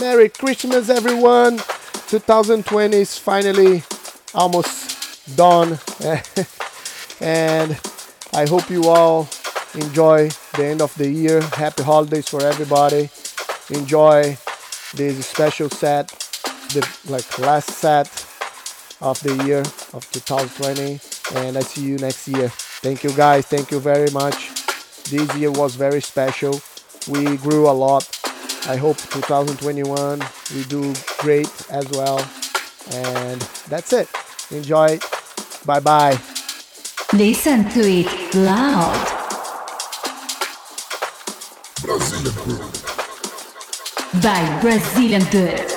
Merry Christmas, everyone. 2020 is finally almost done. and I hope you all enjoy the end of the year. Happy holidays for everybody. Enjoy this special set, the like last set of the year of 2020. And I see you next year. Thank you guys. Thank you very much. This year was very special. We grew a lot. I hope 2021 we do great as well. And that's it. Enjoy. Bye bye. Listen to it loud. Brazilian Brew. By Brazilian Good.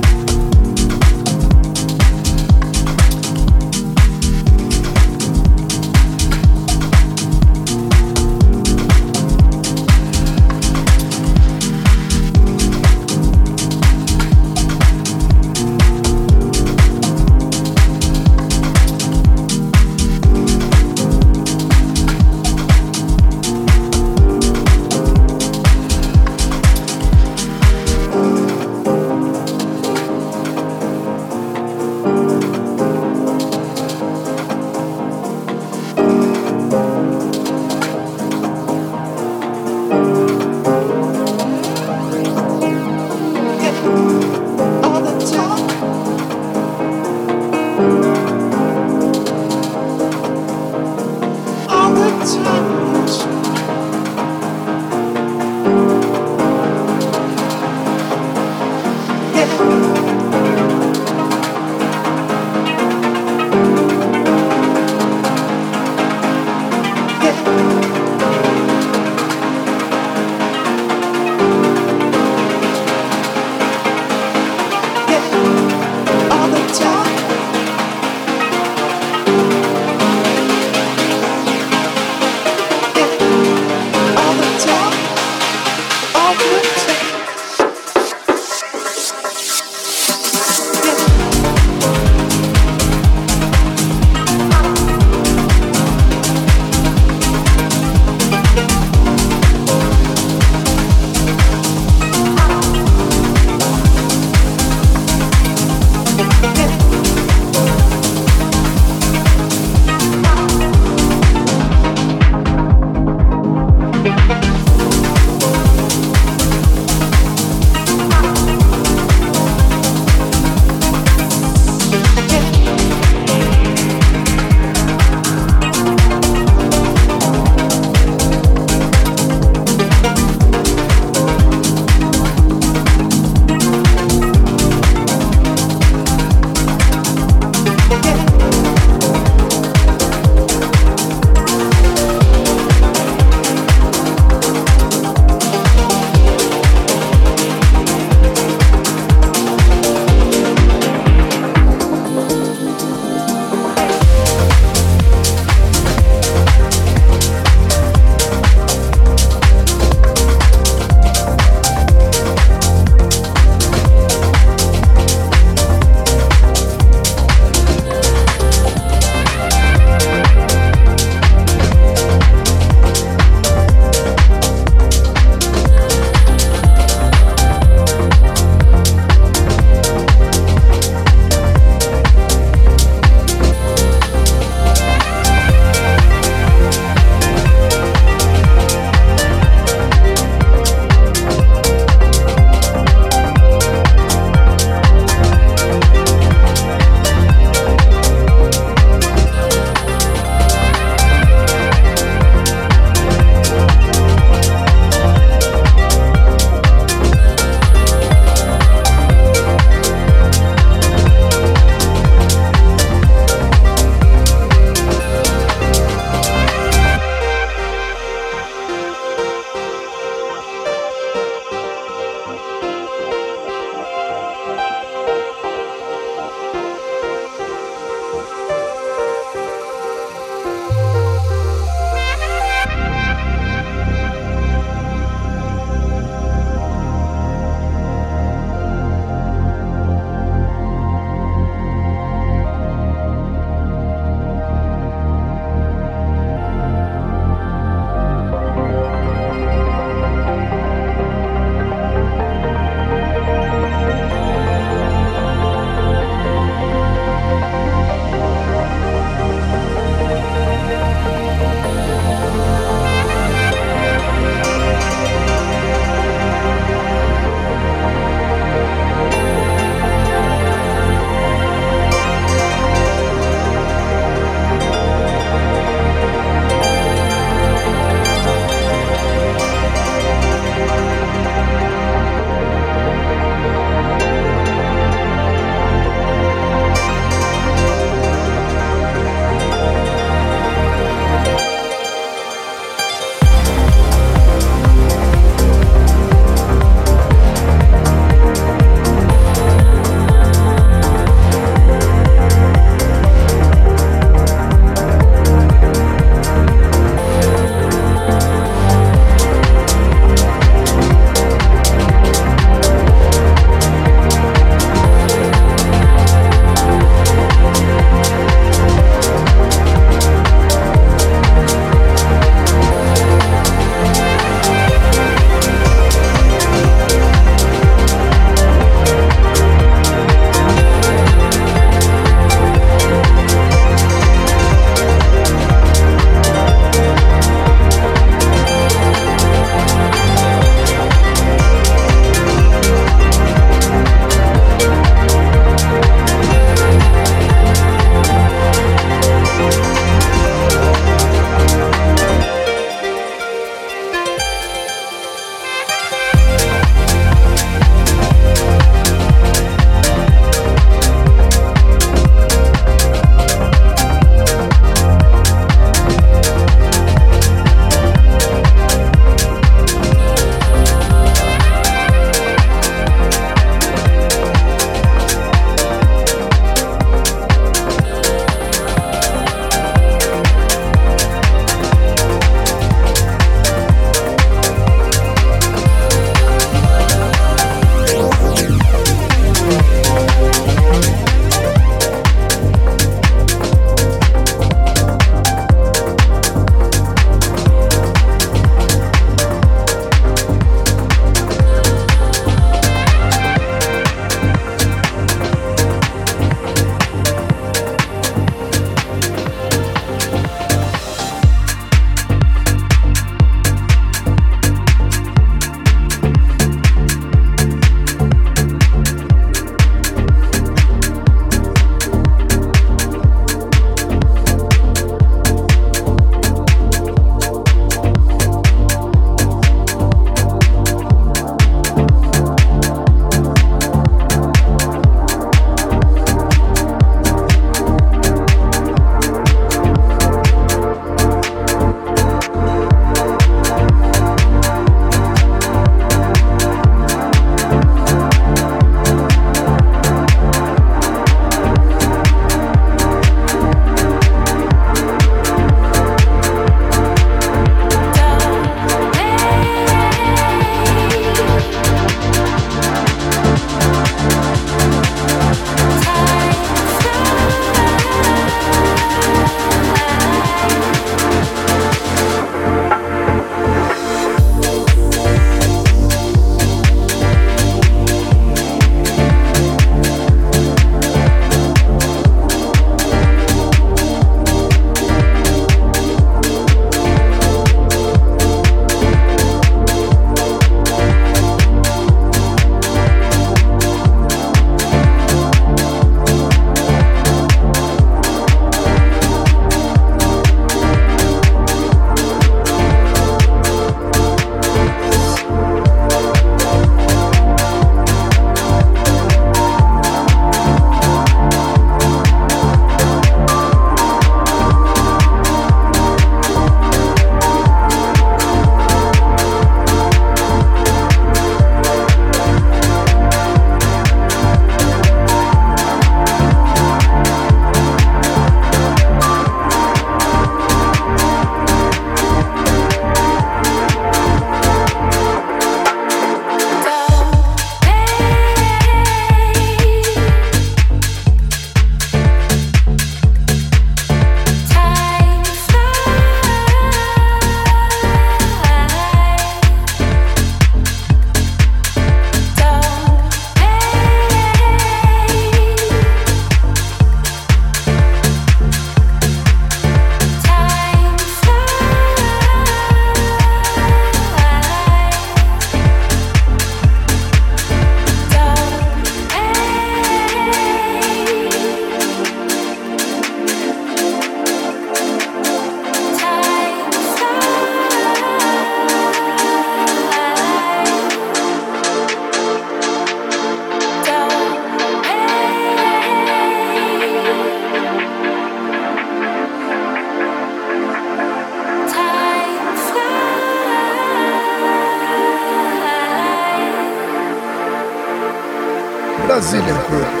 Brazilian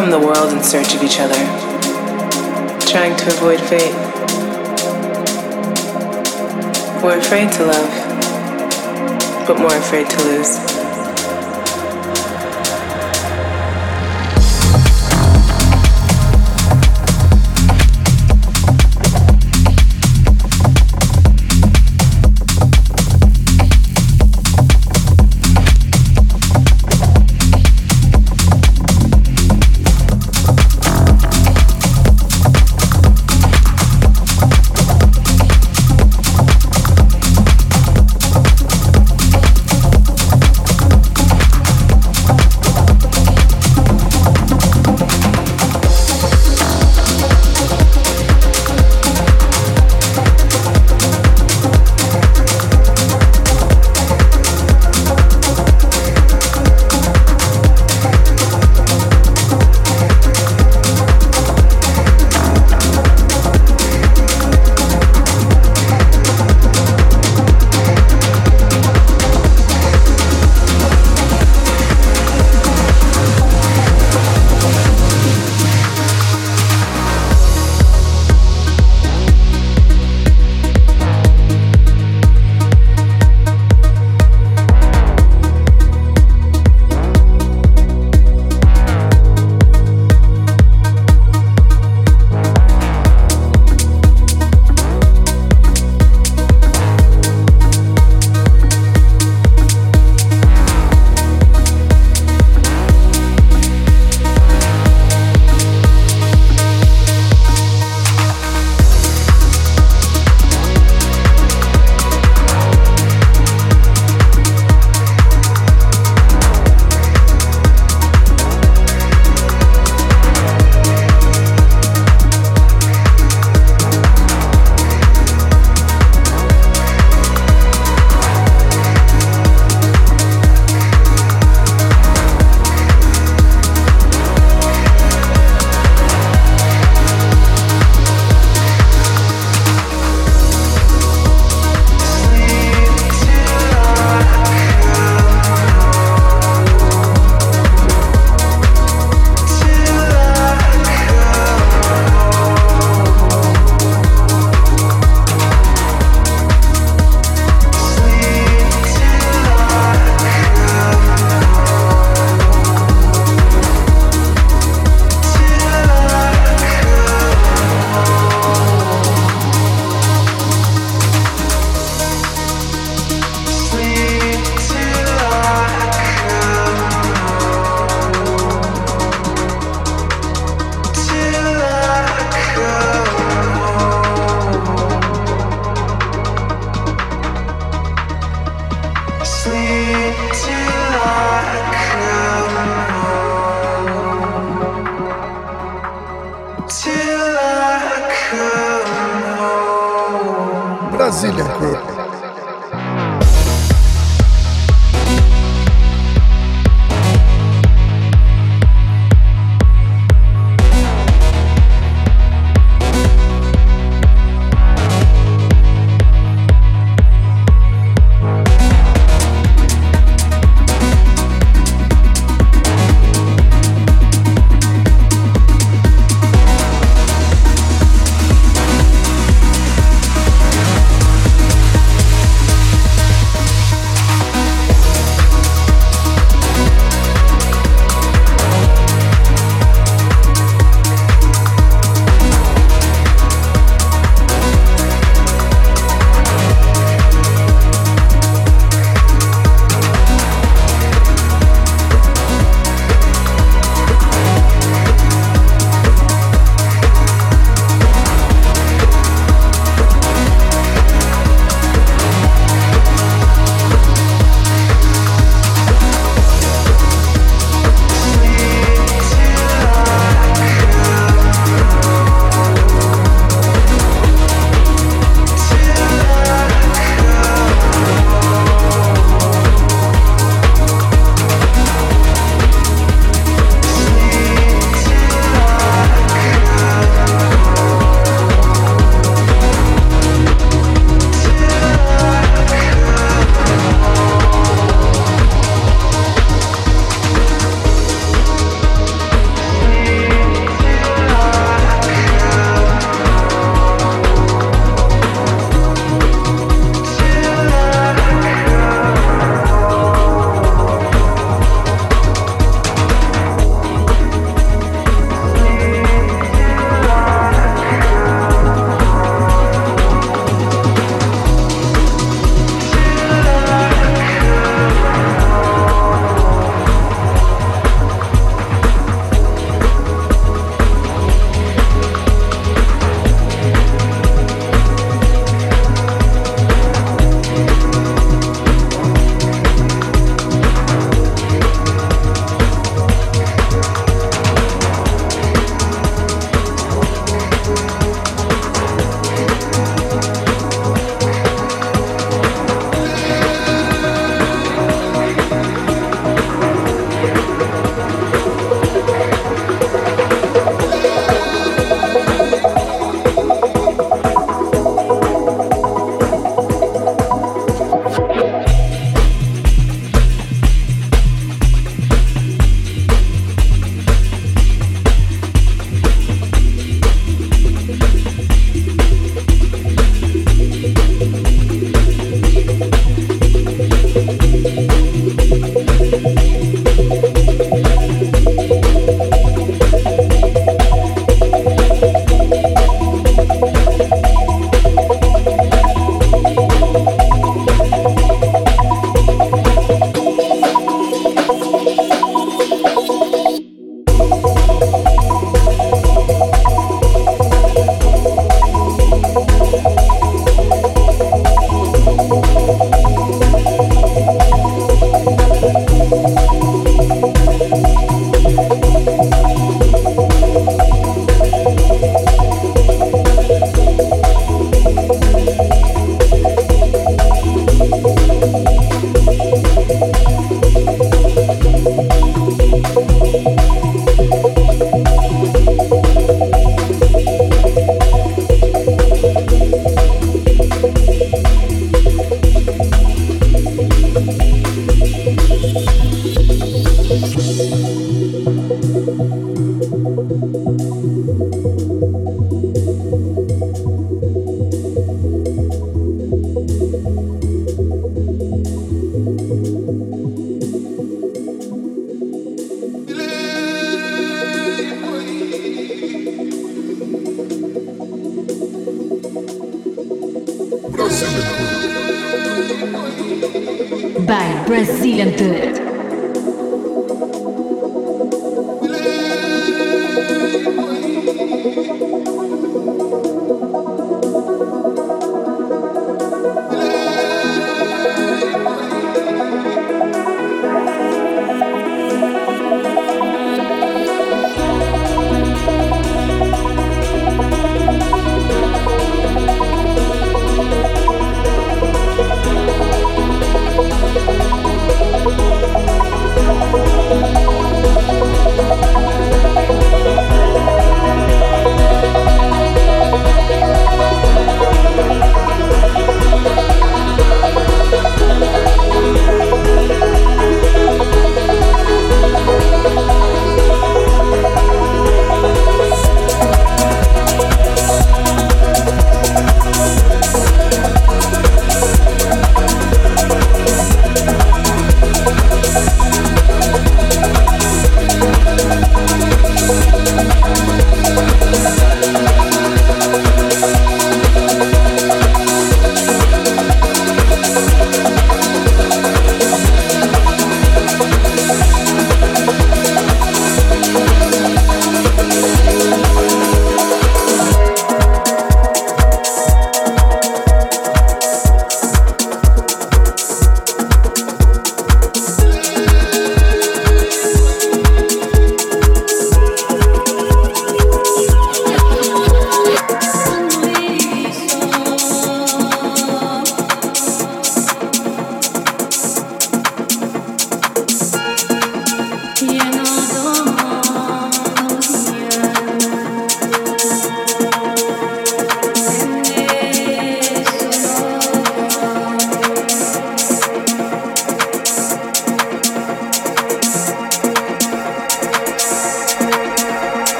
roam the world in search of each other, trying to avoid fate. We're afraid to love, but more afraid to lose.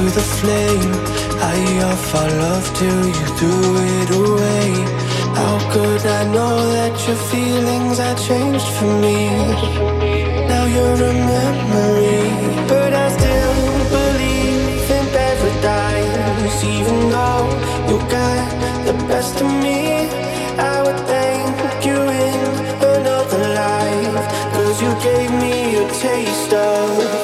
I offer love till you threw it away. How could I know that your feelings had changed for me? Now you're a memory, but I still believe in paradise. Even though you got the best of me, I would thank you in another life. Cause you gave me a taste of